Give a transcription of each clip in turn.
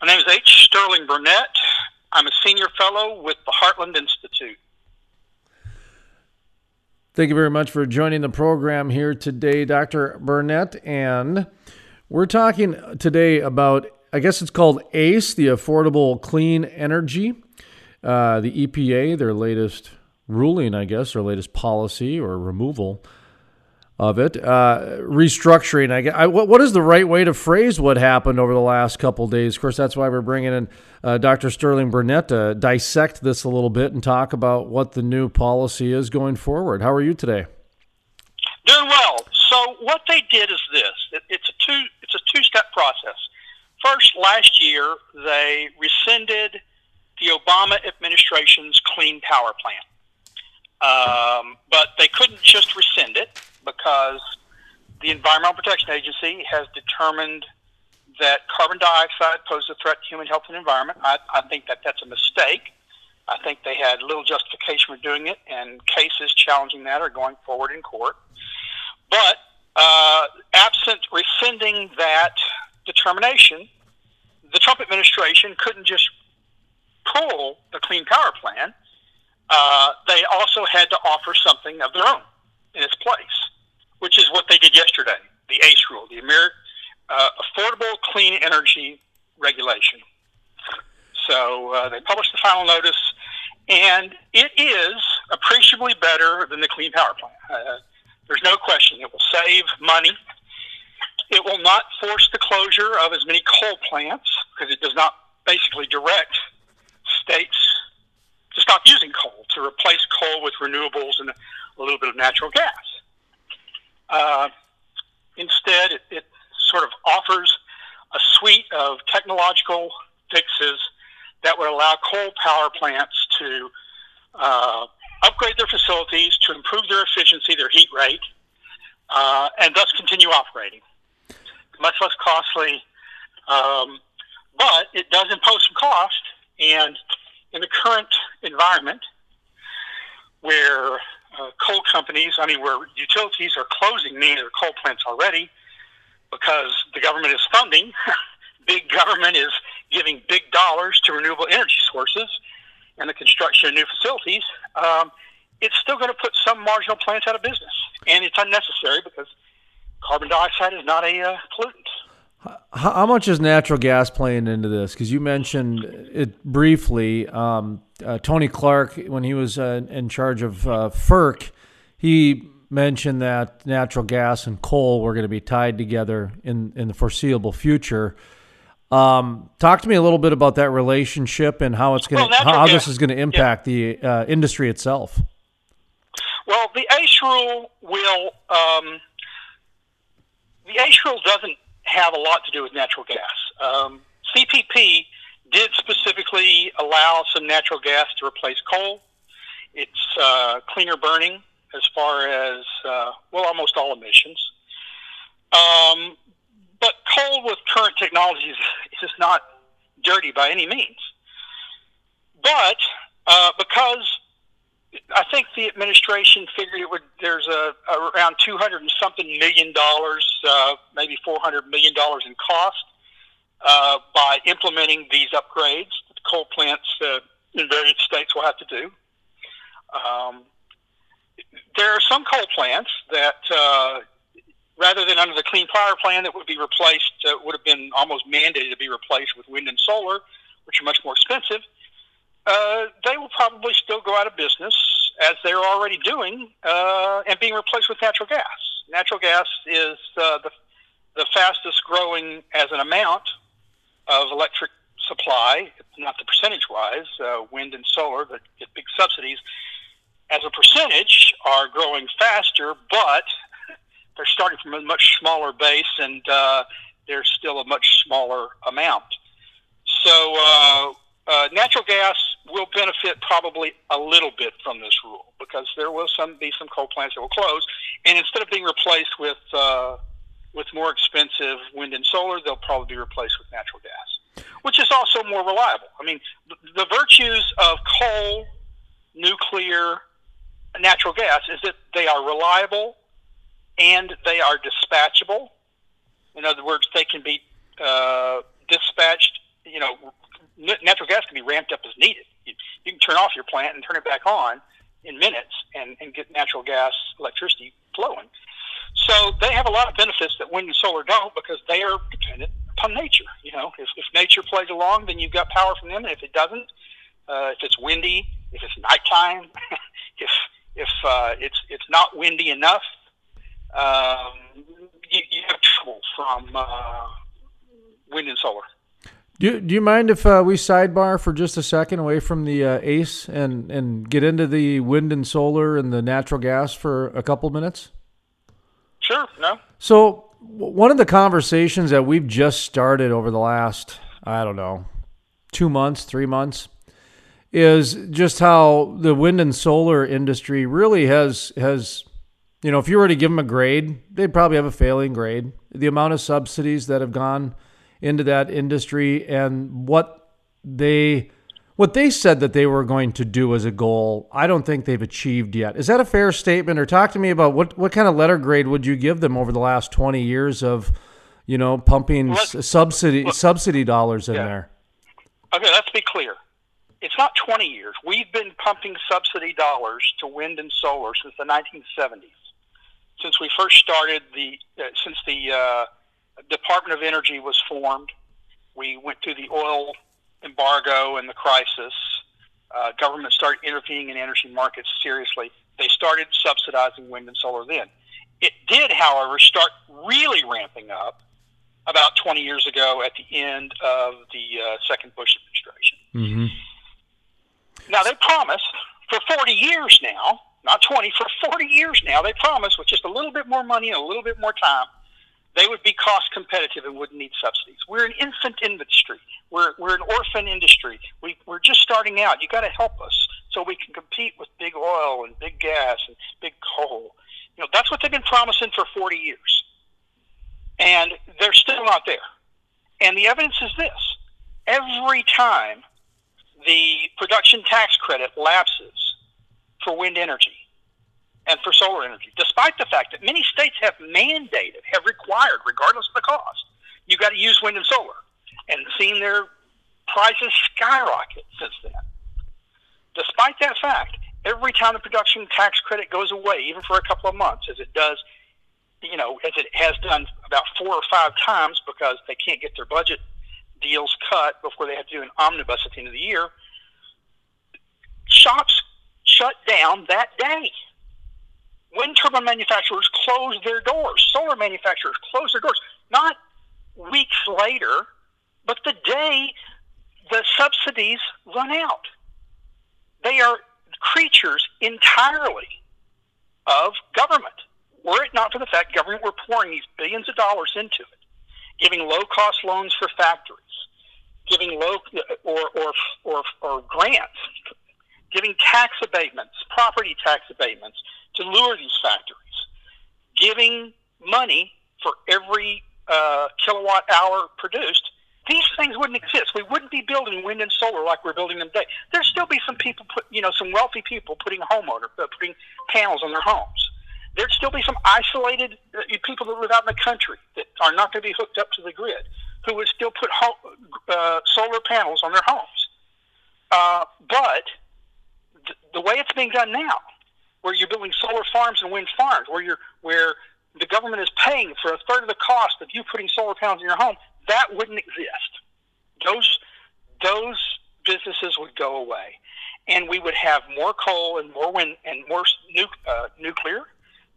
My name is H. Sterling Burnett. I'm a senior fellow with the Heartland Institute. Thank you very much for joining the program here today, Dr. Burnett. And we're talking today about, I guess it's called ACE, the Affordable Clean Energy, uh, the EPA, their latest ruling, I guess, or latest policy or removal of it. Uh, restructuring, I, I, what, is the right way to phrase what happened over the last couple days? Of course, that's why we're bringing in uh, Dr. Sterling Burnett to dissect this a little bit and talk about what the new policy is going forward. How are you today? Doing well. So what they did is this: it, it's a two it's a two step process. First, last year they rescinded the Obama administration's Clean Power Plan. Um, but they couldn't just rescind it because the Environmental Protection Agency has determined that carbon dioxide poses a threat to human health and environment. I, I think that that's a mistake. I think they had little justification for doing it, and cases challenging that are going forward in court. But uh, absent rescinding that determination, the Trump administration couldn't just pull the Clean Power Plan. Uh, they also had to offer something of their own in its place which is what they did yesterday, the ACE rule, the Amer- uh, Affordable Clean Energy Regulation. So uh, they published the final notice, and it is appreciably better than the Clean Power Plan. Uh, there's no question. It will save money. It will not force the closure of as many coal plants because it does not basically direct states to stop using coal, to replace coal with renewables and a little bit of natural gas. Uh, instead, it, it sort of offers a suite of technological fixes that would allow coal power plants to uh, upgrade their facilities to improve their efficiency, their heat rate, uh, and thus continue operating. Much less costly, um, but it does impose some cost. And in the current environment, where uh, coal companies, I mean, where utilities are closing many of their coal plants already because the government is funding. big government is giving big dollars to renewable energy sources and the construction of new facilities. Um, it's still going to put some marginal plants out of business, and it's unnecessary because carbon dioxide is not a uh, pollutant. How much is natural gas playing into this? Because you mentioned it briefly. Um, uh, Tony Clark, when he was uh, in charge of uh, FERC, he mentioned that natural gas and coal were going to be tied together in, in the foreseeable future. Um, talk to me a little bit about that relationship and how it's going well, to, how gas, this is going to impact yeah. the uh, industry itself. Well, the ACE rule will um, the ACE rule doesn't have a lot to do with natural gas. Um, CPP did specifically allow some natural gas to replace coal. It's uh, cleaner burning as far as, uh, well, almost all emissions. Um, but coal with current technologies is not dirty by any means. But uh, because I think the administration figured it would, there's a, a around 200 and something million dollars, uh, maybe 400 million dollars in cost uh, by implementing these upgrades the coal plants uh, in various states will have to do. Um, there are some coal plants that, uh, rather than under the Clean Power Plan, that would be replaced, uh, would have been almost mandated to be replaced with wind and solar, which are much more expensive. Uh, they will probably still go out of business, as they're already doing, uh, and being replaced with natural gas. Natural gas is uh, the the fastest growing as an amount of electric supply, not the percentage wise, uh, wind and solar that get big subsidies, as a percentage are growing faster, but they're starting from a much smaller base and uh, there's still a much smaller amount. So uh, uh, natural gas will benefit probably a little bit from this rule because there will some be some coal plants that will close, and instead of being replaced with uh, with more expensive wind and solar, they'll probably be replaced with natural gas, which is also more reliable. I mean, the virtues of coal, nuclear, natural gas is that they are reliable and they are dispatchable. In other words, they can be uh, dispatched, you know, off your plant and turn it back on in minutes and, and get natural gas electricity flowing. So they have a lot of benefits that wind and solar don't because they are dependent upon nature. You know, if, if nature plays along, then you've got power from them. And if it doesn't, uh, if it's windy, if it's nighttime, if if uh, it's it's not windy enough, um, you, you have trouble from uh, wind and solar. Do, do you mind if uh, we sidebar for just a second away from the uh, ACE and, and get into the wind and solar and the natural gas for a couple minutes? Sure, no. So, one of the conversations that we've just started over the last, I don't know, two months, three months, is just how the wind and solar industry really has has you know if you were to give them a grade they'd probably have a failing grade the amount of subsidies that have gone into that industry and what they what they said that they were going to do as a goal, I don't think they've achieved yet. Is that a fair statement? Or talk to me about what, what kind of letter grade would you give them over the last 20 years of, you know, pumping subsidy subsidy dollars in yeah. there? Okay, let's be clear. It's not 20 years. We've been pumping subsidy dollars to wind and solar since the 1970s. Since we first started the, uh, since the uh, Department of Energy was formed. We went through the oil embargo and the crisis. Uh, government started intervening in energy markets seriously. They started subsidizing wind and solar then. It did, however, start really ramping up about 20 years ago at the end of the uh, second Bush administration. Mm-hmm. Now, they promised for 40 years now, not 20, for 40 years now, they promised with just a little bit more money and a little bit more time they would be cost competitive and wouldn't need subsidies. We're an infant industry. We're, we're an orphan industry. We, we're just starting out. You got to help us so we can compete with big oil and big gas and big coal. You know, that's what they've been promising for 40 years. And they're still not there. And the evidence is this. Every time the production tax credit lapses for wind energy, and for solar energy, despite the fact that many states have mandated, have required, regardless of the cost, you got to use wind and solar, and seen their prices skyrocket since then. Despite that fact, every time the production tax credit goes away, even for a couple of months, as it does, you know, as it has done about four or five times because they can't get their budget deals cut before they have to do an omnibus at the end of the year, shops shut down that day wind turbine manufacturers close their doors, solar manufacturers close their doors, not weeks later, but the day the subsidies run out. They are creatures entirely of government. Were it not for the fact government were pouring these billions of dollars into it, giving low cost loans for factories, giving low or, or, or, or grants, giving tax abatements, property tax abatements, to lure these factories, giving money for every uh, kilowatt hour produced, these things wouldn't exist. We wouldn't be building wind and solar like we're building them today. There'd still be some people, put, you know, some wealthy people putting homeowner, uh, putting panels on their homes. There'd still be some isolated uh, people that live out in the country that are not going to be hooked up to the grid, who would still put ho- uh, solar panels on their homes. Uh, but the way it's being done now, where you're building solar farms and wind farms, where you're where the government is paying for a third of the cost of you putting solar panels in your home, that wouldn't exist. Those those businesses would go away, and we would have more coal and more wind and more nu- uh, nuclear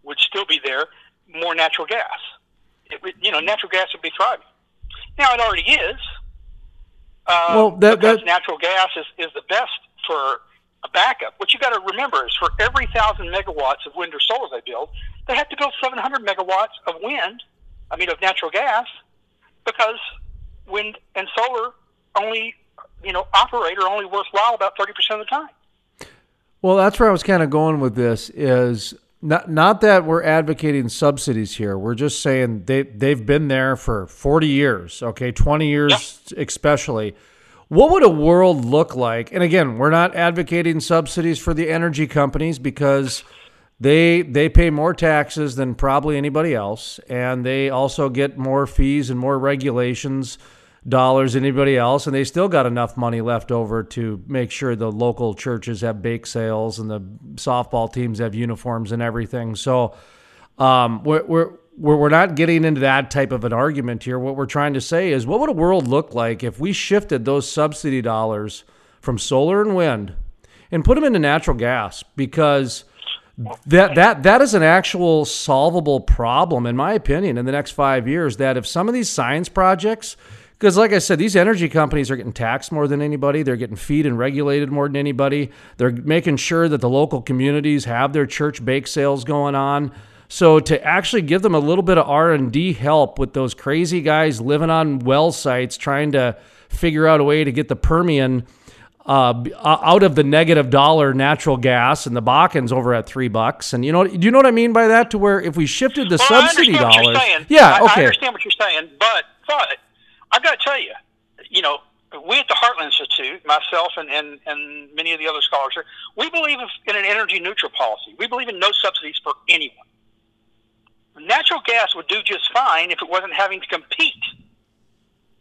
would still be there, more natural gas. It would, you know, natural gas would be thriving. Now it already is. Uh, well, that, because that... natural gas is, is the best for a backup. What you got to remember is for every thousand megawatts of wind or solar they build, they have to build 700 megawatts of wind, I mean of natural gas, because wind and solar only, you know, operate are only worthwhile about 30% of the time. Well, that's where I was kind of going with this is not not that we're advocating subsidies here. We're just saying they they've been there for 40 years, okay, 20 years especially what would a world look like? And again, we're not advocating subsidies for the energy companies because they they pay more taxes than probably anybody else, and they also get more fees and more regulations dollars than anybody else, and they still got enough money left over to make sure the local churches have bake sales and the softball teams have uniforms and everything. So um, we're, we're we're not getting into that type of an argument here. What we're trying to say is, what would a world look like if we shifted those subsidy dollars from solar and wind and put them into natural gas? Because that that that is an actual solvable problem, in my opinion, in the next five years. That if some of these science projects because, like I said, these energy companies are getting taxed more than anybody. They're getting feed and regulated more than anybody. They're making sure that the local communities have their church bake sales going on. So to actually give them a little bit of R&D help with those crazy guys living on well sites trying to figure out a way to get the Permian uh, out of the negative dollar natural gas and the Bakken's over at three bucks. And you know, do you know what I mean by that? To where if we shifted the well, subsidy dollars, yeah, I, okay, I understand what you're saying, but but I've got to tell you, you know, we at the Heartland Institute, myself and, and, and many of the other scholars here, we believe in an energy neutral policy. We believe in no subsidies for anyone. Natural gas would do just fine if it wasn't having to compete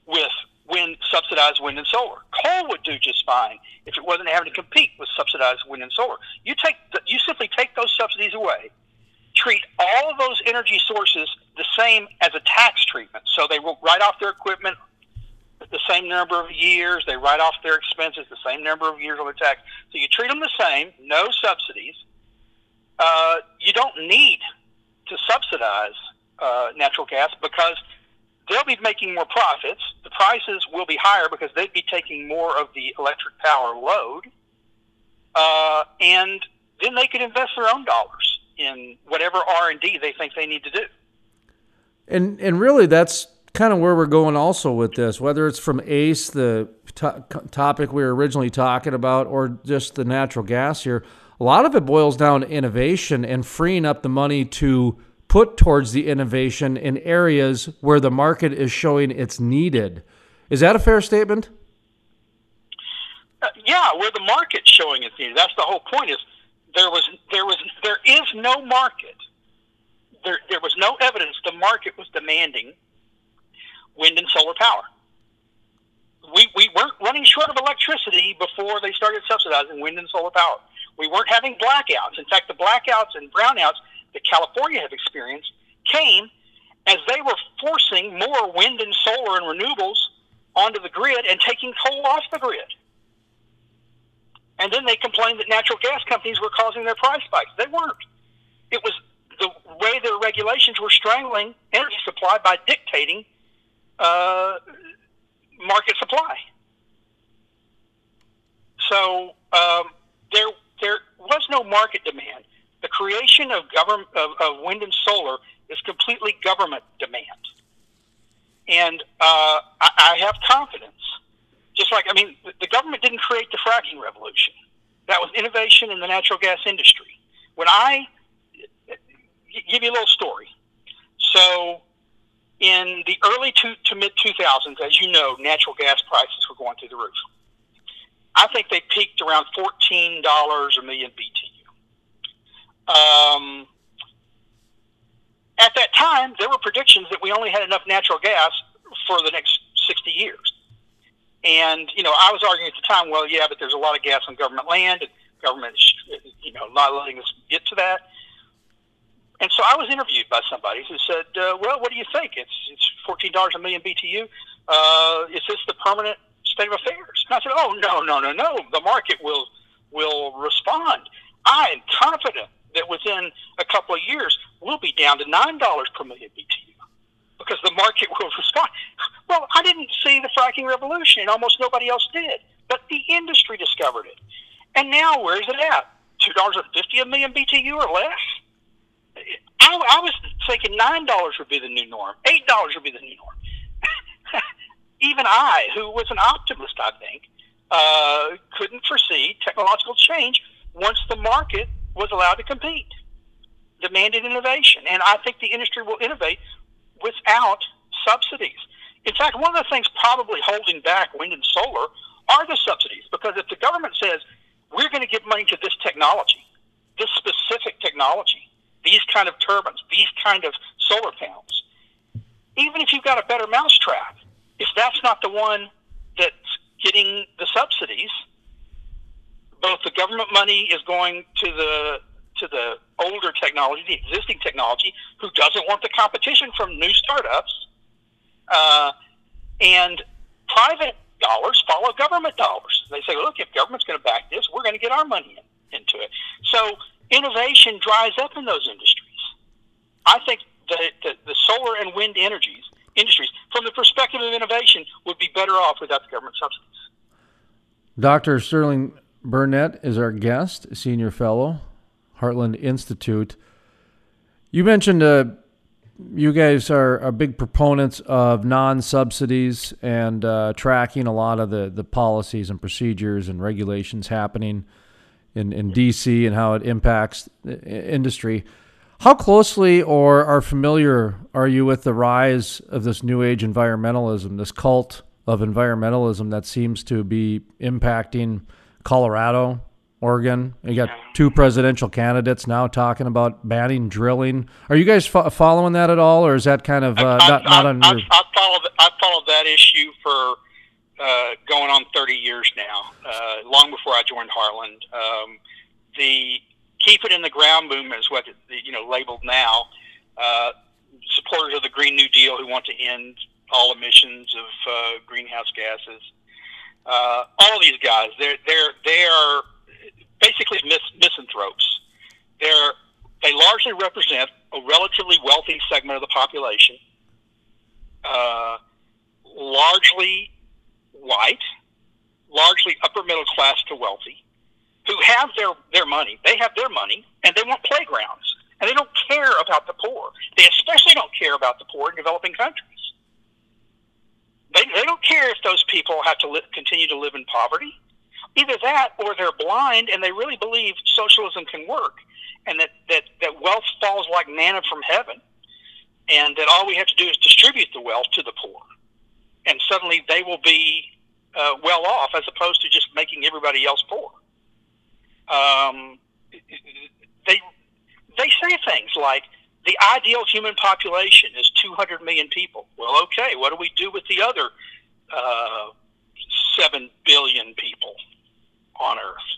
with wind, subsidized wind and solar. Coal would do just fine if it wasn't having to compete with subsidized wind and solar. You take the, you simply take those subsidies away, treat all of those energy sources the same as a tax treatment. So they will write off their equipment the same number of years. They write off their expenses the same number of years on the tax. So you treat them the same, no subsidies. Uh, you don't need to subsidize uh, natural gas because they'll be making more profits. The prices will be higher because they'd be taking more of the electric power load, uh, and then they could invest their own dollars in whatever R and D they think they need to do. And and really, that's kind of where we're going also with this. Whether it's from ACE, the to- topic we were originally talking about, or just the natural gas here, a lot of it boils down to innovation and freeing up the money to put towards the innovation in areas where the market is showing it's needed. Is that a fair statement? Uh, yeah, where the market's showing it's needed. That's the whole point. Is there was there was there is no market there, there was no evidence the market was demanding wind and solar power. We, we weren't running short of electricity before they started subsidizing wind and solar power. We weren't having blackouts. In fact, the blackouts and brownouts that California have experienced came as they were forcing more wind and solar and renewables onto the grid and taking coal off the grid. And then they complained that natural gas companies were causing their price spikes. They weren't. It was the way their regulations were strangling energy supply by dictating uh, market supply. So um, there there was no market demand. The creation of government of, of wind and solar is completely government demand, and uh, I, I have confidence. Just like I mean, the government didn't create the fracking revolution. That was innovation in the natural gas industry. When I give you a little story. So, in the early to, to mid 2000s, as you know, natural gas prices were going through the roof. I think they peaked around $14 a million BTU. Um, at that time, there were predictions that we only had enough natural gas for the next 60 years. And, you know, I was arguing at the time, well, yeah, but there's a lot of gas on government land, and government, you know, not letting us get to that. And so I was interviewed by somebody who said, uh, "Well, what do you think? It's it's fourteen dollars a million BTU. Uh, is this the permanent state of affairs?" And I said, "Oh no, no, no, no. The market will will respond. I am confident that within a couple of years we'll be down to nine dollars per million BTU because the market will respond." Well, I didn't see the fracking revolution, and almost nobody else did, but the industry discovered it. And now, where is it at? Two dollars and fifty a million BTU or less? I, I was thinking nine dollars would be the new norm. Eight dollars would be the new norm. Even I, who was an optimist, I think, uh, couldn't foresee technological change once the market was allowed to compete. Demanded innovation, and I think the industry will innovate without subsidies. In fact, one of the things probably holding back wind and solar are the subsidies, because if the government says we're going to give money to this technology, this specific technology, these kind of turbines, these kind of solar panels. Even if you've got a better mousetrap, if that's not the one that's getting the subsidies. Both the government money is going to the to the older technology, the existing technology, who doesn't want the competition from new startups, uh, and private dollars follow government dollars. They say, look, if government's going to back this, we're going to get our money in, into it. So innovation dries up in those industries. I think the, the solar and wind energies industries, from the perspective of innovation, would be better off without the government subsidies. Dr. Sterling Burnett is our guest, senior fellow, Heartland Institute. You mentioned uh, you guys are, big proponents of non subsidies and uh, tracking a lot of the, the policies and procedures and regulations happening in, in DC and how it impacts industry. How closely or are familiar are you with the rise of this new age environmentalism, this cult of environmentalism that seems to be impacting Colorado, Oregon? You got two presidential candidates now talking about banning drilling. Are you guys fo- following that at all, or is that kind of uh, not, not on your? I've, followed, followed that issue for uh, going on 30 years now, uh, long before I joined Heartland. Um, the keep it in the ground movement is what you know labeled now. Uh, supporters of the Green New Deal who want to end all emissions of uh, greenhouse gases. Uh, all of these guys, they're they're they are basically mis- misanthropes. They're they largely represent a relatively wealthy segment of the population, uh, largely white, largely upper middle class to wealthy who have their, their money. They have their money, and they want playgrounds. And they don't care about the poor. They especially don't care about the poor in developing countries. They, they don't care if those people have to li- continue to live in poverty. Either that or they're blind and they really believe socialism can work and that, that, that wealth falls like manna from heaven and that all we have to do is distribute the wealth to the poor. And suddenly they will be uh, well off as opposed to just making everybody else poor um, they they say things like the ideal human population is 200 million people. Well, okay, what do we do with the other uh, seven billion people on Earth?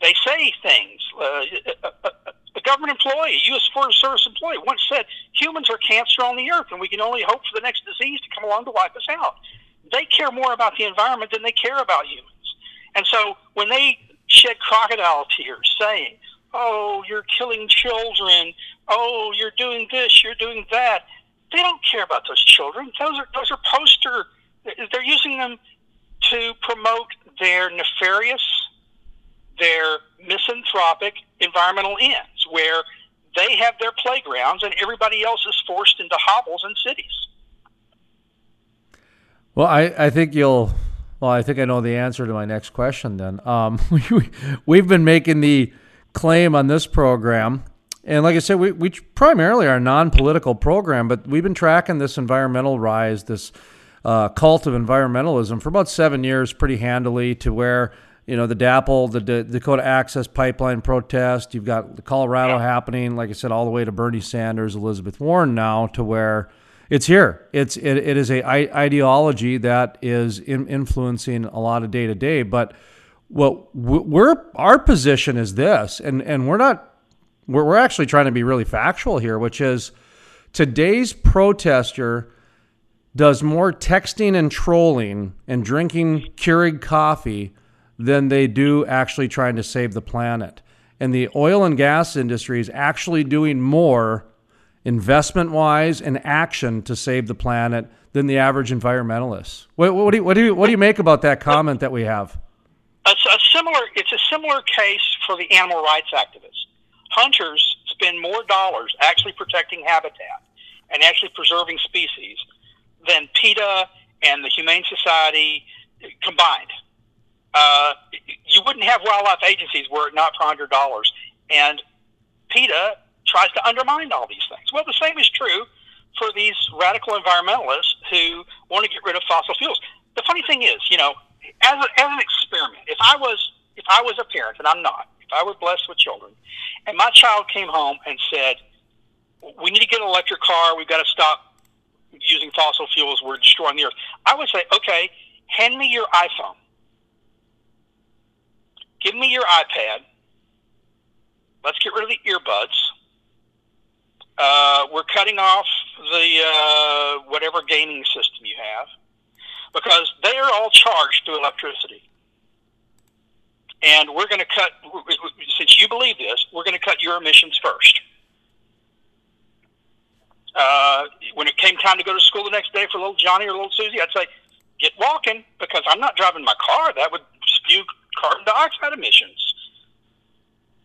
They say things. Uh, a, a, a government employee, U.S. Forest Service employee, once said, "Humans are cancer on the Earth, and we can only hope for the next disease to come along to wipe us out." They care more about the environment than they care about humans. And so when they shed crocodile tears saying, Oh, you're killing children. Oh, you're doing this, you're doing that. They don't care about those children. Those are those are poster they're using them to promote their nefarious, their misanthropic environmental ends where they have their playgrounds and everybody else is forced into hovels and cities. Well, I, I think you'll well, I think I know the answer to my next question then. Um, we, we've been making the claim on this program, and like I said, we, we primarily are a non political program, but we've been tracking this environmental rise, this uh, cult of environmentalism for about seven years pretty handily to where you know the DAPL, the D- Dakota Access Pipeline protest. You've got the Colorado happening, like I said, all the way to Bernie Sanders, Elizabeth Warren now, to where it's here. It's it, it is a ideology that is in, influencing a lot of day to day. But what we're our position is this, and and we're not we're we're actually trying to be really factual here, which is today's protester does more texting and trolling and drinking Keurig coffee than they do actually trying to save the planet. And the oil and gas industry is actually doing more investment wise and action to save the planet than the average environmentalist. What, what, do, you, what, do, you, what do you make about that comment that we have? A, a similar, it's a similar case for the animal rights activists. Hunters spend more dollars actually protecting habitat and actually preserving species than PETA and the Humane Society combined. Uh, you wouldn't have wildlife agencies were it not for hundred dollars. And PETA tries to undermine all these things. Well, the same is true for these radical environmentalists who want to get rid of fossil fuels. The funny thing is, you know, as, a, as an experiment, if I was if I was a parent, and I'm not, if I were blessed with children, and my child came home and said, "We need to get an electric car. We've got to stop using fossil fuels, we're destroying the earth. I would say, okay, hand me your iPhone. Give me your iPad. Let's get rid of the earbuds. Uh, we're cutting off the uh, whatever gaming system you have because they are all charged through electricity. And we're going to cut, since you believe this, we're going to cut your emissions first. Uh, when it came time to go to school the next day for little Johnny or little Susie, I'd say, get walking because I'm not driving my car. That would spew carbon dioxide emissions.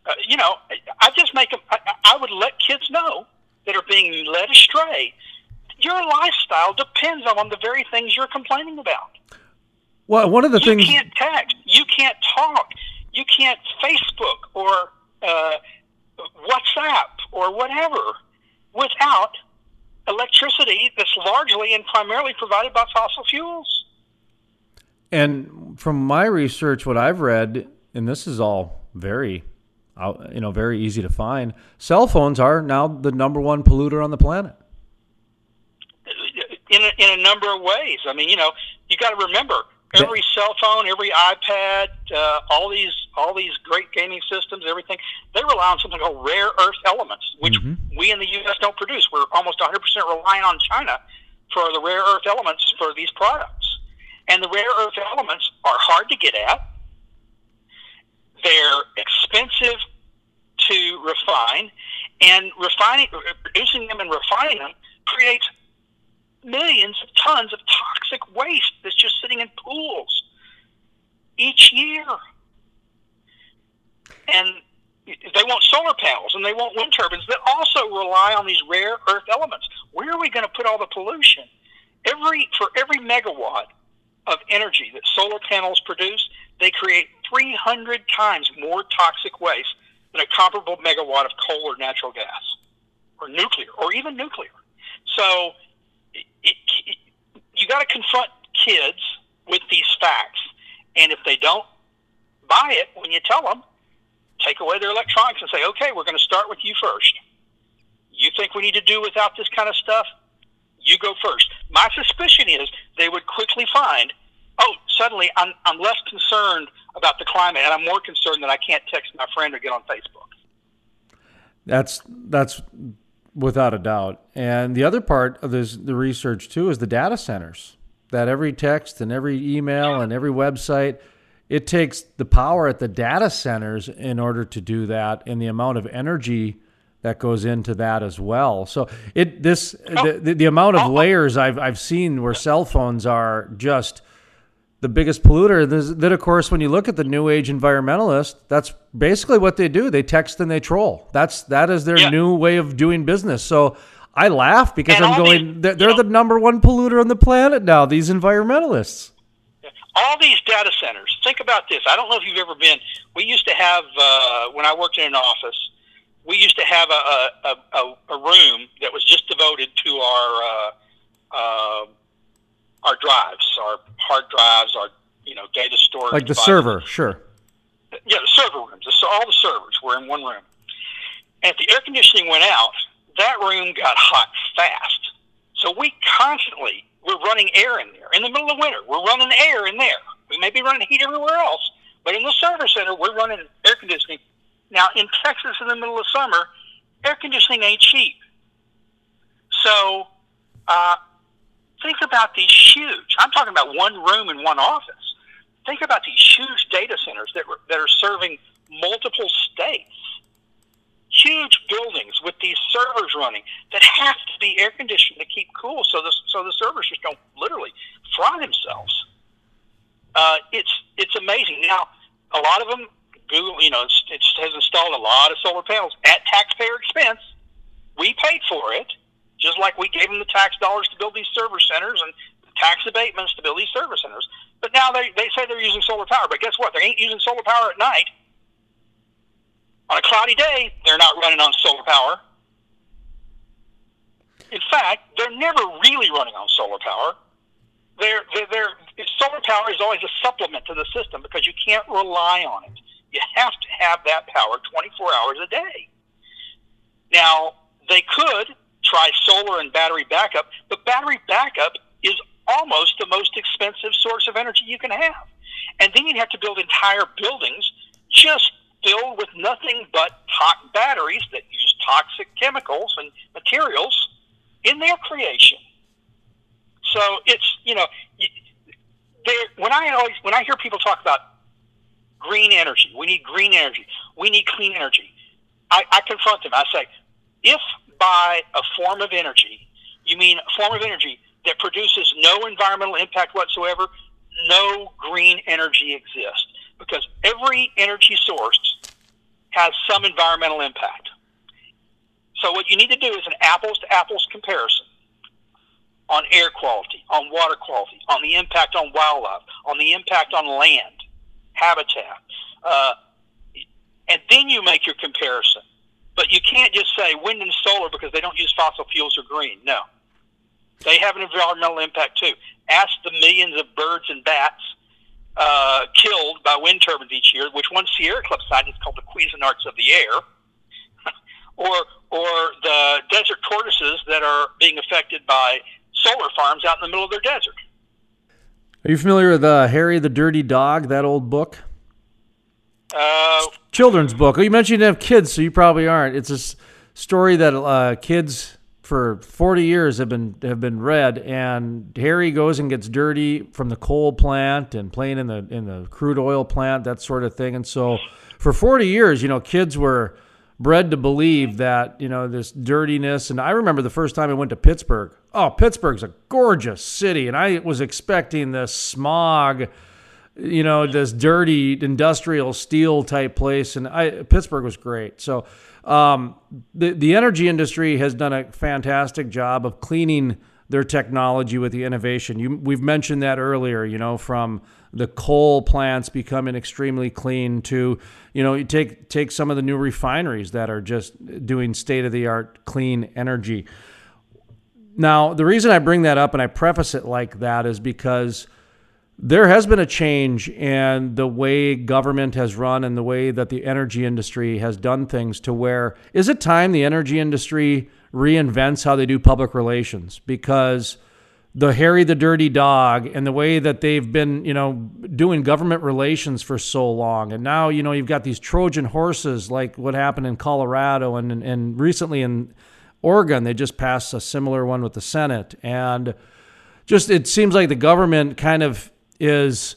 Uh, you know, I just make them, I, I would let kids know that are being led astray. Your lifestyle depends on the very things you're complaining about. Well, one of the you things you can't text, you can't talk, you can't Facebook or uh, WhatsApp or whatever without electricity that's largely and primarily provided by fossil fuels. And from my research, what I've read, and this is all very, uh, you know, very easy to find. Cell phones are now the number one polluter on the planet. In a, in a number of ways. I mean, you know, you got to remember every cell phone, every iPad, uh, all these all these great gaming systems, everything they rely on something called rare earth elements, which mm-hmm. we in the U.S. don't produce. We're almost 100% relying on China for the rare earth elements for these products. And the rare earth elements are hard to get at. They're expensive to refine, and refining, producing them and refining them creates millions of tons of toxic waste that's just sitting in pools each year. And they want solar panels and they want wind turbines that also rely on these rare earth elements. Where are we going to put all the pollution? Every for every megawatt of energy that solar panels produce, they create 300 times more toxic waste than a comparable megawatt of coal or natural gas or nuclear or even nuclear. So it, it, you got to confront kids with these facts. And if they don't buy it when you tell them, take away their electronics and say, okay, we're going to start with you first. You think we need to do without this kind of stuff? You go first. My suspicion is they would quickly find, oh, suddenly I'm, I'm less concerned about the climate and I'm more concerned that I can't text my friend or get on Facebook. That's that's without a doubt. And the other part of this the research too is the data centers. That every text and every email and every website it takes the power at the data centers in order to do that and the amount of energy that goes into that as well. So it this oh. the, the amount of oh, oh. layers I've I've seen where cell phones are just the biggest polluter. Then of course when you look at the new age environmentalist, that's basically what they do. They text and they troll. That's that is their yeah. new way of doing business. So I laugh because and I'm going. These, they're, they're the number one polluter on the planet now. These environmentalists. All these data centers. Think about this. I don't know if you've ever been. We used to have uh, when I worked in an office we used to have a, a, a, a room that was just devoted to our uh, our drives, our hard drives, our you know data storage. Like the server, sure. Yeah, the server rooms. So all the servers were in one room. And if the air conditioning went out, that room got hot fast. So we constantly were running air in there. In the middle of winter, we're running air in there. We may be running heat everywhere else, but in the server center, we're running air conditioning now, in Texas in the middle of summer, air conditioning ain't cheap. So, uh, think about these huge, I'm talking about one room in one office. Think about these huge data centers that, that are serving multiple states. Huge buildings with these servers running that have to be air conditioned to keep cool so the, so the servers just don't literally fry themselves. Uh, it's, it's amazing. Now, a lot of them Google, you know, it has installed a lot of solar panels at taxpayer expense. We paid for it, just like we gave them the tax dollars to build these server centers and tax abatements to build these server centers. But now they, they say they're using solar power. But guess what? They ain't using solar power at night. On a cloudy day, they're not running on solar power. In fact, they're never really running on solar power. They're, they're, they're, solar power is always a supplement to the system because you can't rely on it. You have to have that power 24 hours a day. Now, they could try solar and battery backup, but battery backup is almost the most expensive source of energy you can have. And then you'd have to build entire buildings just filled with nothing but toxic batteries that use toxic chemicals and materials in their creation. So it's you know, when I always when I hear people talk about green energy, we need green energy, we need clean energy. I, I confront them. I say, if by a form of energy you mean a form of energy that produces no environmental impact whatsoever, no green energy exists because every energy source has some environmental impact. So what you need to do is an apples to apples comparison on air quality, on water quality, on the impact on wildlife, on the impact on land, habitat, uh, and then you make your comparison. But you can't just say wind and solar because they don't use fossil fuels or green. No. They have an environmental impact too. Ask the millions of birds and bats uh, killed by wind turbines each year, which one Sierra Club site is called the Cuisinarts of the air, or or the desert tortoises that are being affected by solar farms out in the middle of their desert. Are you familiar with uh, Harry the Dirty Dog? That old book. Uh, Children's book. Oh, you mentioned you have kids, so you probably aren't. It's a story that uh, kids for 40 years have been have been read and Harry goes and gets dirty from the coal plant and playing in the in the crude oil plant that sort of thing. And so for 40 years you know kids were bred to believe that you know this dirtiness. And I remember the first time I went to Pittsburgh. Oh Pittsburgh's a gorgeous city. And I was expecting this smog you know this dirty industrial steel type place. And I Pittsburgh was great. So um, the the energy industry has done a fantastic job of cleaning their technology with the innovation. You, we've mentioned that earlier. You know, from the coal plants becoming extremely clean to you know you take take some of the new refineries that are just doing state of the art clean energy. Now, the reason I bring that up and I preface it like that is because there has been a change in the way government has run and the way that the energy industry has done things to where is it time the energy industry reinvents how they do public relations because the Harry the Dirty Dog and the way that they've been, you know, doing government relations for so long. And now, you know, you've got these Trojan horses like what happened in Colorado and, and recently in Oregon, they just passed a similar one with the Senate. And just it seems like the government kind of is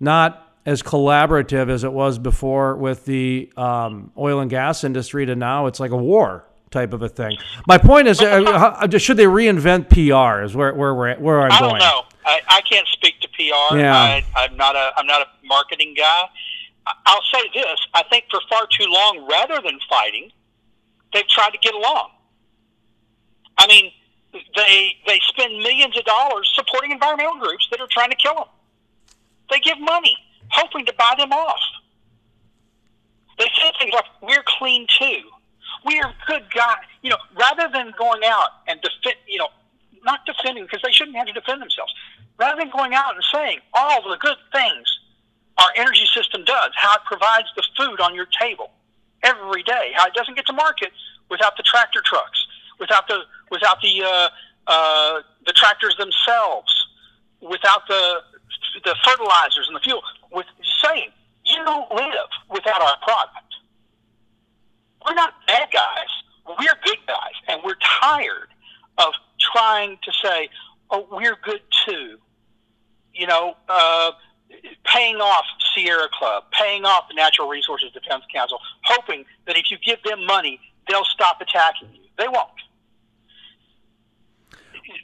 not as collaborative as it was before with the um, oil and gas industry to now it's like a war type of a thing. My point is, uh, how, should they reinvent PR? Is where where where, where I'm I going. I don't know. I, I can't speak to PR. Yeah. I, I'm not a I'm not a marketing guy. I'll say this: I think for far too long, rather than fighting, they've tried to get along. I mean, they they spend millions of dollars supporting environmental groups that are trying to kill them. They give money, hoping to buy them off. They say things like, we're clean too. We're good guys. You know, rather than going out and defend, you know, not defending because they shouldn't have to defend themselves. Rather than going out and saying all the good things our energy system does, how it provides the food on your table every day, how it doesn't get to market without the tractor trucks, without the without the uh, uh, the tractors themselves, without the the fertilizers and the fuel with saying you don't live without our product. We're not bad guys. We're good guys, and we're tired of trying to say, "Oh, we're good too." You know, uh, paying off Sierra Club, paying off the Natural Resources Defense Council, hoping that if you give them money, they'll stop attacking you. They won't.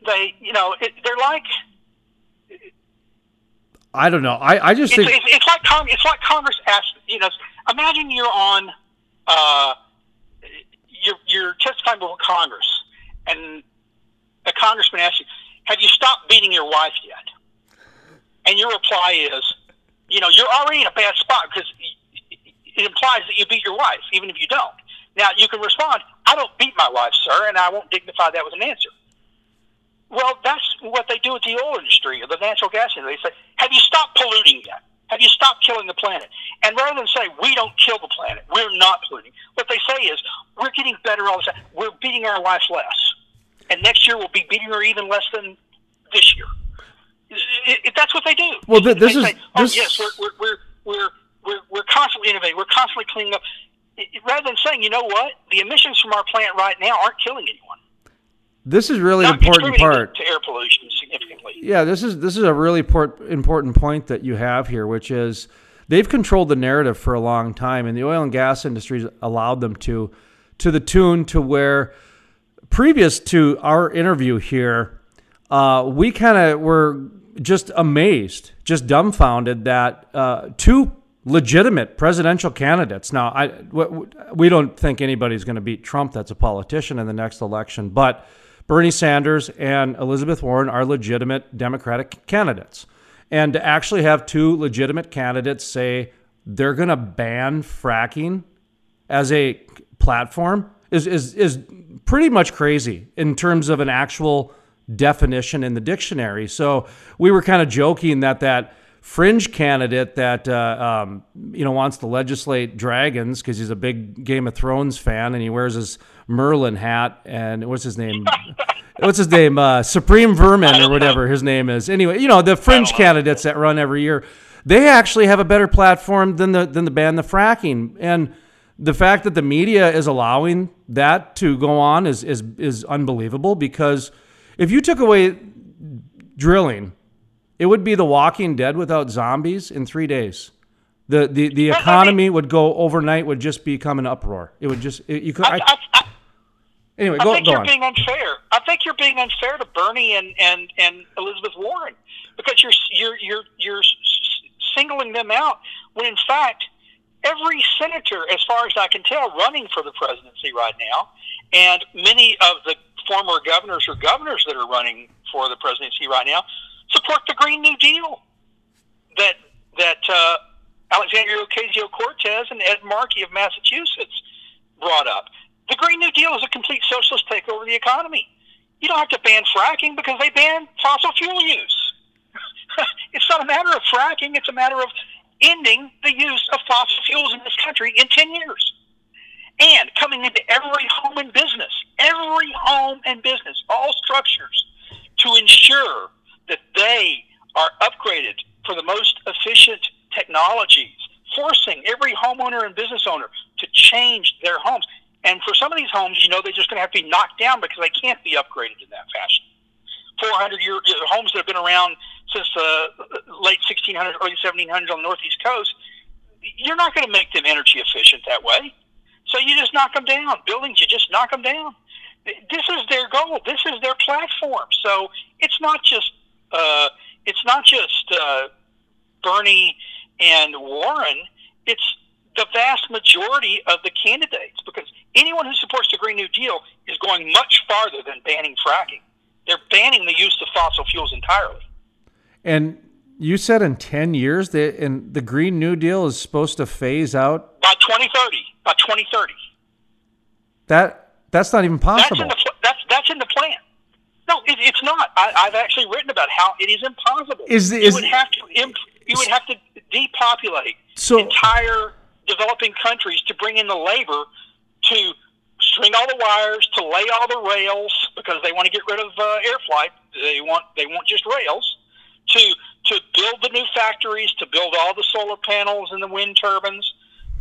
They, you know, it, they're like I don't know. I, I just it's, think it's, it's like Cong- it's like Congress asked. You know, imagine you're on, uh, you're you're testifying before Congress, and a congressman asks you, "Have you stopped beating your wife yet?" And your reply is, "You know, you're already in a bad spot because it implies that you beat your wife, even if you don't." Now you can respond, "I don't beat my wife, sir," and I won't dignify that with an answer. Well, that's what they do with the oil industry or the natural gas industry. They say, have you stopped polluting yet? Have you stopped killing the planet? And rather than say, we don't kill the planet, we're not polluting, what they say is, we're getting better all the time. We're beating our wife less. and next year we'll be beating her even less than this year. It, it, that's what they do. Well, th- this they is say, oh this... yes, we're we're we're we're we're, we're constantly innovating. We're constantly cleaning up. It, rather than saying, you know what, the emissions from our plant right now aren't killing anyone. This is really Not important part to air pollution significantly. Yeah, this is this is a really port, important point that you have here, which is they've controlled the narrative for a long time, and the oil and gas industry allowed them to, to the tune to where previous to our interview here, uh, we kind of were just amazed, just dumbfounded that uh, two legitimate presidential candidates. Now, I we don't think anybody's going to beat Trump. That's a politician in the next election, but Bernie Sanders and Elizabeth Warren are legitimate Democratic candidates. And to actually have two legitimate candidates say they're going to ban fracking as a platform is, is, is pretty much crazy in terms of an actual definition in the dictionary. So we were kind of joking that that fringe candidate that uh, um, you know wants to legislate dragons because he's a big Game of Thrones fan and he wears his Merlin hat and what's his name? what's his name? Uh, Supreme Vermin or whatever his name is. Anyway, you know the fringe candidates that run every year, they actually have a better platform than the than the ban the fracking and. The fact that the media is allowing that to go on is, is, is unbelievable because if you took away drilling, it would be the Walking Dead without zombies in three days. The the, the economy would go overnight would just become an uproar. It would just it, you could. I, I, I, anyway, go, I think go you're on. being unfair. I think you're being unfair to Bernie and, and, and Elizabeth Warren because you're you're you're you're singling them out when in fact every senator, as far as I can tell, running for the presidency right now, and many of the former governors or governors that are running for the presidency right now support the Green New Deal that that uh, Alexandria Ocasio Cortez and Ed Markey of Massachusetts brought up. The Green New Deal is a complete socialist takeover of the economy. You don't have to ban fracking because they ban fossil fuel use. it's not a matter of fracking, it's a matter of ending the use of fossil fuels in this country in 10 years. And coming into every home and business, every home and business, all structures, to ensure that they are upgraded for the most efficient technologies, forcing every homeowner and business owner to change their homes. And for some of these homes, you know, they're just going to have to be knocked down because they can't be upgraded in that fashion. 400 year homes that have been around since the late 1600s, early 1700s on the Northeast coast, you're not going to make them energy efficient that way. So you just knock them down. Buildings, you just knock them down. This is their goal. This is their platform. So it's not just uh, it's not just uh, Bernie and Warren. It's the vast majority of the candidates because anyone who supports the Green New Deal is going much farther than banning fracking. They're banning the use of fossil fuels entirely. And you said in 10 years that and the Green New Deal is supposed to phase out by 2030. By 2030. That that's not even possible. That's in the, that's, that's in the plan. No, it, it's not. I, have actually written about how it is impossible. Is, is you would have to imp, you would have to depopulate so, entire developing countries to bring in the labor to string all the wires, to lay all the rails because they want to get rid of uh, air flight. They want they want just rails to to build the new factories, to build all the solar panels and the wind turbines.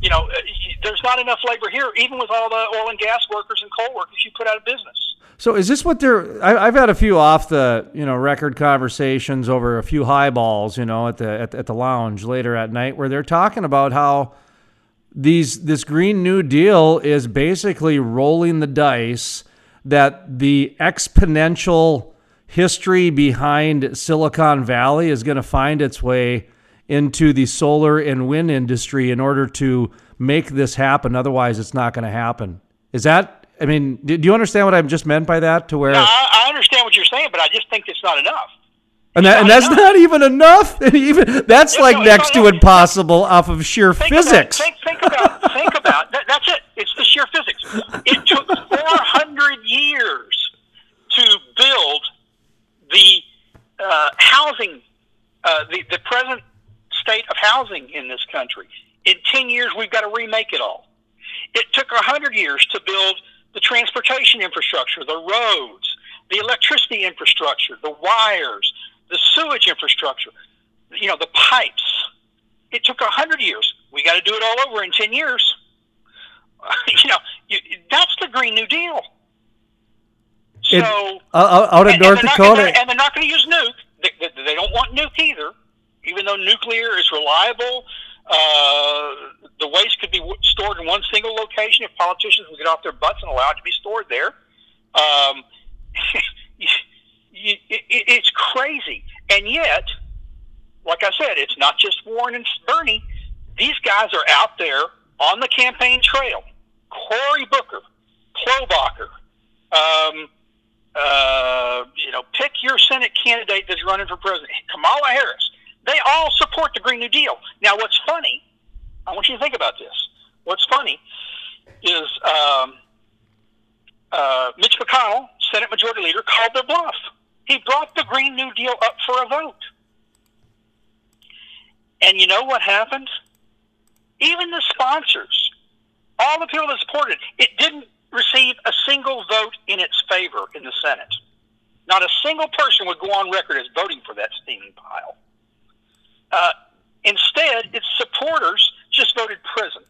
You know, uh, there's not enough labor here, even with all the oil and gas workers and coal workers you put out of business. So is this what they're? I, have had a few off the you know record conversations over a few highballs, you know, at the at, at the lounge later at night, where they're talking about how these this Green New Deal is basically rolling the dice that the exponential history behind Silicon Valley is going to find its way into the solar and wind industry in order to make this happen. Otherwise, it's not going to happen. Is that? I mean, do you understand what I just meant by that? To where? No, I, I understand what you're saying, but I just think it's not enough. And, that, and that's not even enough. even that's like no, next to impossible off of sheer think physics. About, think, think about, think about. That, that's it. It's the sheer physics. It took 400 years to build the uh, housing, uh, the the present state of housing in this country. In 10 years, we've got to remake it all. It took 100 years to build the transportation infrastructure, the roads, the electricity infrastructure, the wires, the sewage infrastructure, you know, the pipes. It took a hundred years. We got to do it all over in ten years. you know, you, that's the Green New Deal. So it, out of North and Dakota, not, and they're not going to use nuke. They, they, they, don't want nuke either, even though nuclear is reliable. Uh, the waste could be stored in one single location if politicians would get off their butts and allow it to be stored there. Um, you, it, it's crazy, and yet, like I said, it's not just Warren and Bernie. These guys are out there on the campaign trail. Cory Booker, Klobuchar, um, uh, you know, pick your Senate candidate that's running for president. Kamala Harris. They all support the Green New Deal. Now, what's funny, I want you to think about this. What's funny is um, uh, Mitch McConnell, Senate Majority Leader, called their bluff. He brought the Green New Deal up for a vote. And you know what happened? Even the sponsors, all the people that supported it, it didn't receive a single vote in its favor in the Senate. Not a single person would go on record as voting for that steaming pile. Uh, instead, its supporters just voted present.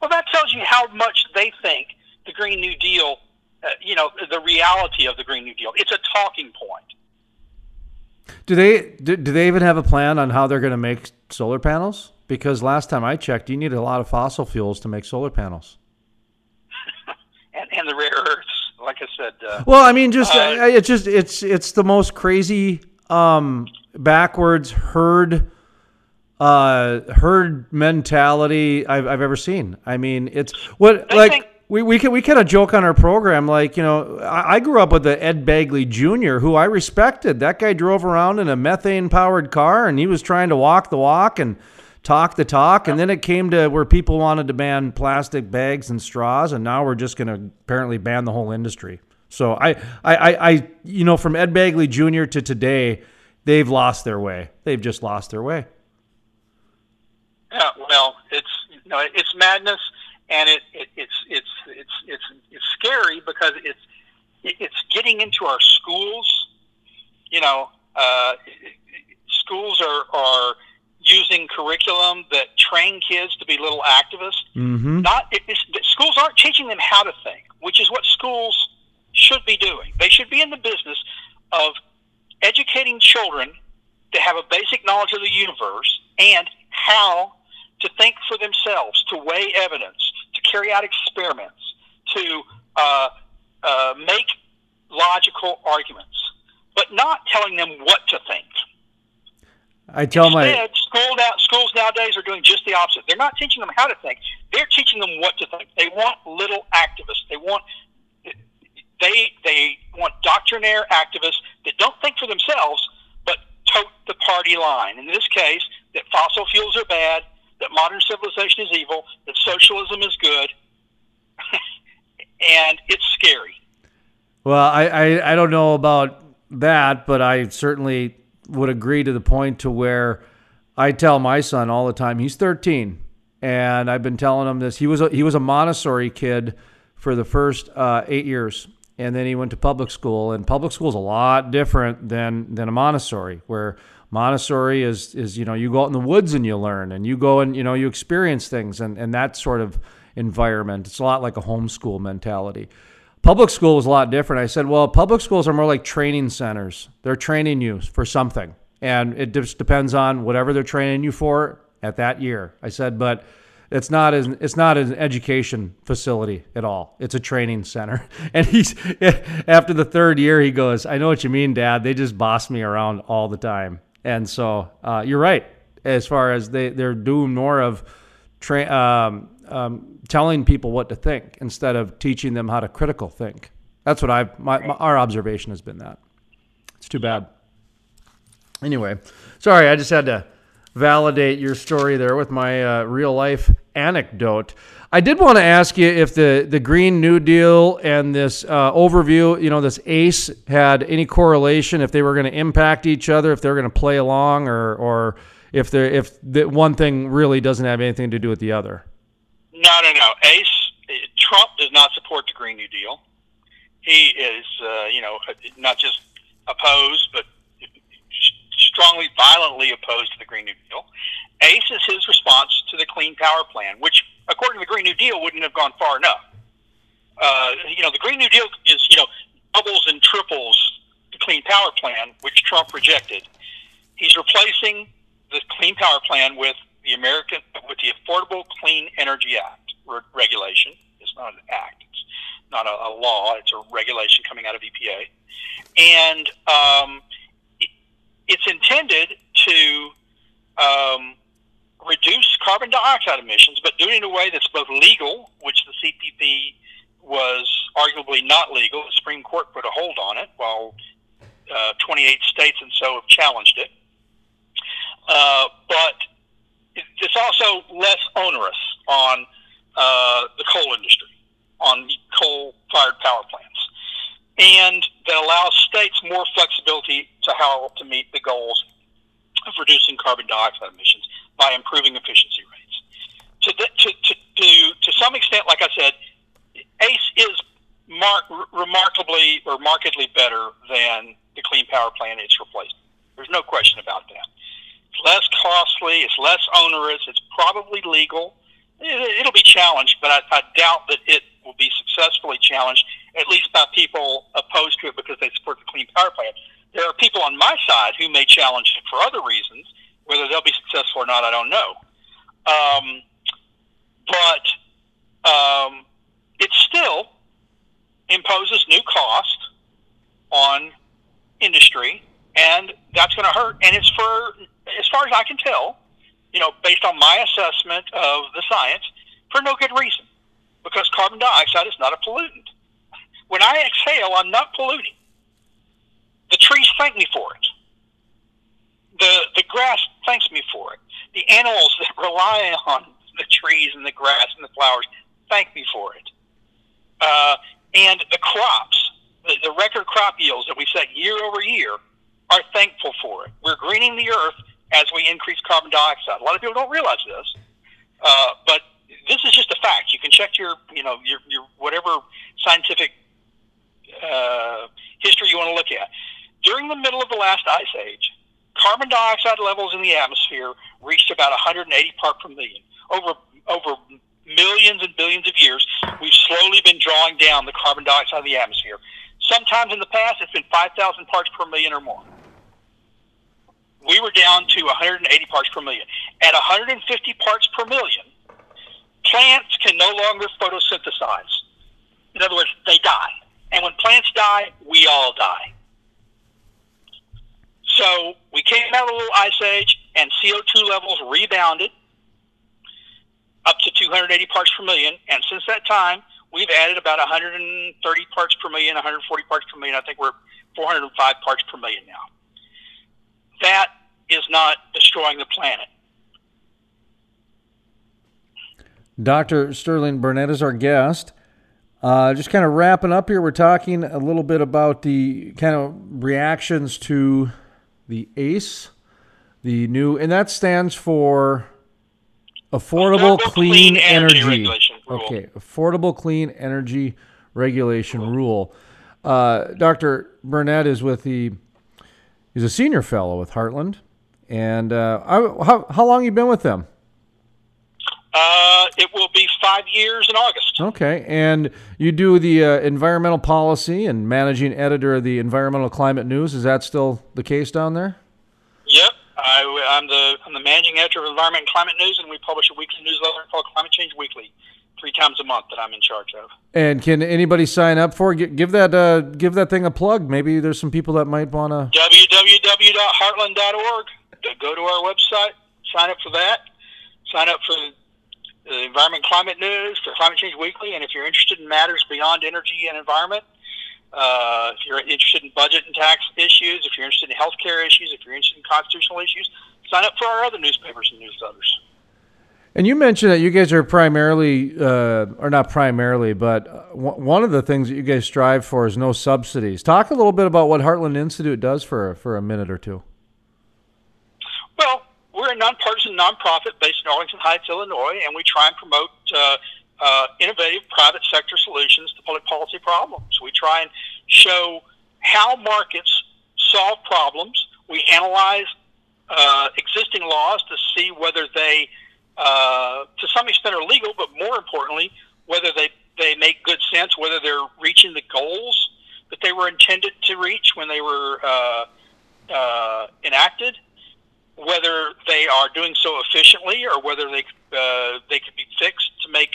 Well, that tells you how much they think the Green New Deal, uh, you know, the reality of the Green New Deal. It's a talking point. Do they do, do they even have a plan on how they're going to make solar panels? Because last time I checked, you need a lot of fossil fuels to make solar panels. and, and the rare earths, like I said. Uh, well, I mean, just uh, it's just it's it's the most crazy, um, backwards herd, uh, herd mentality I've I've ever seen. I mean, it's what like. Think- we we can we kind of joke on our program like you know I, I, grew up with the Ed Begley Jr. who I respected. That guy drove around in a methane powered car and he was trying to walk the walk and talk the talk. And then it came to where people wanted to ban plastic bags and straws, and now we're just going to apparently ban the whole industry. So I, I, I, I, you know, from Ed Begley Jr. to today, they've lost their way. They've just lost their way. Yeah, well, it's you know, it's madness, and it, it it's it's it's it's it's scary because it's it's getting into our schools. You know, uh, schools are are using curriculum that train kids to be little activists. Mm-hmm. Not it, schools aren't teaching them how to think, which is what schools should be doing. They should be in the business of educating children to have a basic knowledge of the universe and how to think for themselves, to weigh evidence, to carry out experiments, to uh, uh, make logical arguments, but not telling them what to think. I tell Instead, my school now, schools nowadays are doing just the opposite. They're not teaching them how to think. They're teaching them what to think. They want little activists. They want they they want doctrinaire activists that don't think for themselves, but tote the party line. In this case, that fossil fuels are bad, that modern civilization is evil, that socialism is good, and it's scary. Well, I, I, I don't know about that, but I certainly would agree to the point to where I tell my son all the time. He's 13, and I've been telling him this. He was a, he was a Montessori kid for the first uh, eight years, and then he went to public school. And public school is a lot different than than a Montessori, where Montessori is is you know you go out in the woods and you learn, and you go and you know you experience things, and and that sort of environment. It's a lot like a homeschool mentality. Public school was a lot different. I said, well, public schools are more like training centers. They're training you for something. And it just depends on whatever they're training you for at that year. I said, but it's not it's not an education facility at all. It's a training center. And he's after the third year, he goes, "I know what you mean, Dad. They just boss me around all the time." And so uh, you're right as far as they they're doing more of tra- um, um, telling people what to think instead of teaching them how to critical think. That's what I've my, my, our observation has been that. It's too bad. Anyway, sorry, I just had to validate your story there with my uh, real life anecdote. I did want to ask you if the, the Green New Deal and this uh, overview, you know, this ACE had any correlation, if they were going to impact each other, if they were going to play along, or, or if, if the one thing really doesn't have anything to do with the other. No, no, no. Ace, Trump does not support the Green New Deal. He is, uh, you know, not just opposed, but strongly, violently opposed to the Green New Deal. ACE is his response to the Clean Power Plan, which, according to the Green New Deal, wouldn't have gone far enough. Uh, you know, the Green New Deal is, you know, doubles and triples the Clean Power Plan, which Trump rejected. He's replacing the Clean Power Plan with the American with the Affordable Clean Energy Act re- regulation. It's not an act; it's not a, a, law. It's a regulation coming out of EPA, and um, it, it's intended to um, reduce carbon dioxide emissions, but do it in a way that's both legal, which the CPP was arguably not legal. The Supreme Court put a hold on it, while uh, 28 states and so have challenged it. Uh, but it's also less onerous on uh, the coal industry, on coal-fired power plants, and that allows states more flexibility to how to meet the goals of reducing carbon dioxide emissions by improving efficiency rates. To, to, to, to, to some extent, like I said, ACE is mar- remarkably or markedly better than the Clean Power Plan it's replaced. There's no question about that. It's less costly, it's less onerous, it's probably legal. It, will be challenged, but I, I doubt that it will be successfully challenged, at least by people opposed to it because they support the Clean Power Plan. There are people on my side who may challenge it for other reasons. Whether they'll be successful or not, I don't know. Um, but um, it still imposes new cost on industry, and that's going to hurt. And it's for, as far as I can tell, you know, based on my assessment of the science, for no good reason, because carbon dioxide is not a pollutant. When I exhale, I'm not polluting. The trees thank me for it. The the grass thanks me for it. The animals that rely on the trees and the grass and the flowers thank me for it. Uh, and the crops, the, the record crop yields that we set year over year, are thankful for it. We're greening the earth as we increase carbon dioxide. A lot of people don't realize this, uh, but this is just a fact. You can check your, you know, your, your whatever scientific uh, history you want to look at. During the middle of the last ice age, carbon dioxide levels in the atmosphere reached about 180 part per million. Over over millions and billions of years, we've slowly been drawing down the carbon dioxide of the atmosphere. Sometimes in the past, it's been 5,000 parts per million or more. We were down to 180 parts per million. At 150 parts per million, plants can no longer photosynthesize. In other words, they die. And when plants die, we all die. So we came out of the little ice age, and CO2 levels rebounded up to 280 parts per million. And since that time, we've added about 130 parts per million, 140 parts per million. I think we're 405 parts per million now. That is not destroying the planet. Dr. Sterling Burnett is our guest. Uh, just kind of wrapping up here, we're talking a little bit about the kind of reactions to the ACE, the new, and that stands for Affordable, Clean, Clean, Energy. energy. Okay, Affordable Clean Energy Regulation Rule. Uh, Dr. Burnett is with the, he's a senior fellow with Heartland. And uh, how, how long you been with them? Uh, it will be five years in August. Okay, and you do the uh, environmental policy and managing editor of the Environmental Climate News. Is that still the case down there? Yep, I, am the I'm the managing editor of Environment and Climate News, and we publish a weekly newsletter called Climate Change Weekly, three times a month that I'm in charge of. And can anybody sign up for? Give that uh, give that thing a plug. Maybe there's some people that might want to. www.heartland.org. Go to our website, sign up for that. Sign up for the Environment Climate News, for Climate Change Weekly, and if you're interested in matters beyond energy and environment, uh, if you're interested in budget and tax issues, if you're interested in healthcare issues, if you're interested in constitutional issues, sign up for our other newspapers and newsletters. And you mentioned that you guys are primarily, uh, or not primarily, but uh, one of the things that you guys strive for is no subsidies. Talk a little bit about what Heartland Institute does for for a minute or two. We're a nonpartisan nonprofit based in Arlington Heights, Illinois, and we try and promote uh, uh, innovative private sector solutions to public policy problems. We try and show how markets solve problems. We analyze uh, existing laws to see whether they, uh, to some extent, are legal, but more importantly, whether they, they make good sense, whether they're reaching the goals that they were intended to reach when they were uh, uh, enacted, whether they are doing so efficiently or whether they uh, they could be fixed to make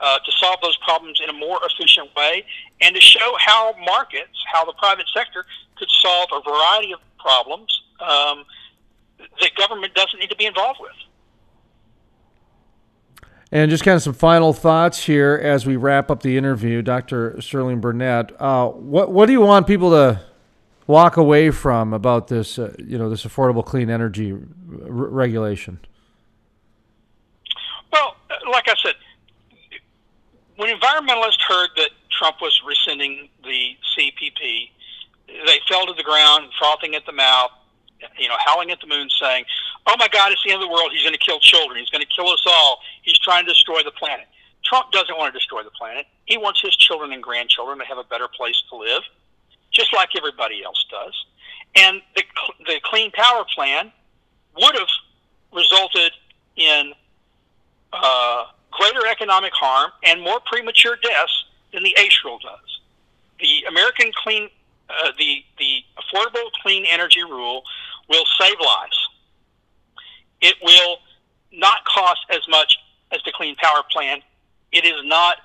uh, to solve those problems in a more efficient way, and to show how markets, how the private sector could solve a variety of problems um, that government doesn't need to be involved with. And just kind of some final thoughts here as we wrap up the interview, Dr. Sterling Burnett. Uh, what what do you want people to walk away from about this, uh, you know, this affordable clean energy r- regulation? Well, like I said, when environmentalists heard that Trump was rescinding the CPP, they fell to the ground, frothing at the mouth, you know, howling at the moon, saying, "Oh my God, it's the end of the world. He's going to kill children. He's going to kill us all. He's trying to destroy the planet." Trump doesn't want to destroy the planet. He wants his children and grandchildren to have a better place to live, just like everybody else does. And the the Clean Power Plan would have resulted in uh, greater economic harm and more premature deaths than the ACE rule does. The American Clean, uh, the the Affordable Clean Energy Rule will save lives. It will not cost as much as the Clean Power Plan. It is not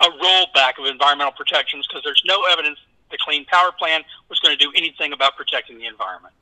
a rollback of environmental protections because there's no evidence the Clean Power Plan was going to do anything about protecting the environment.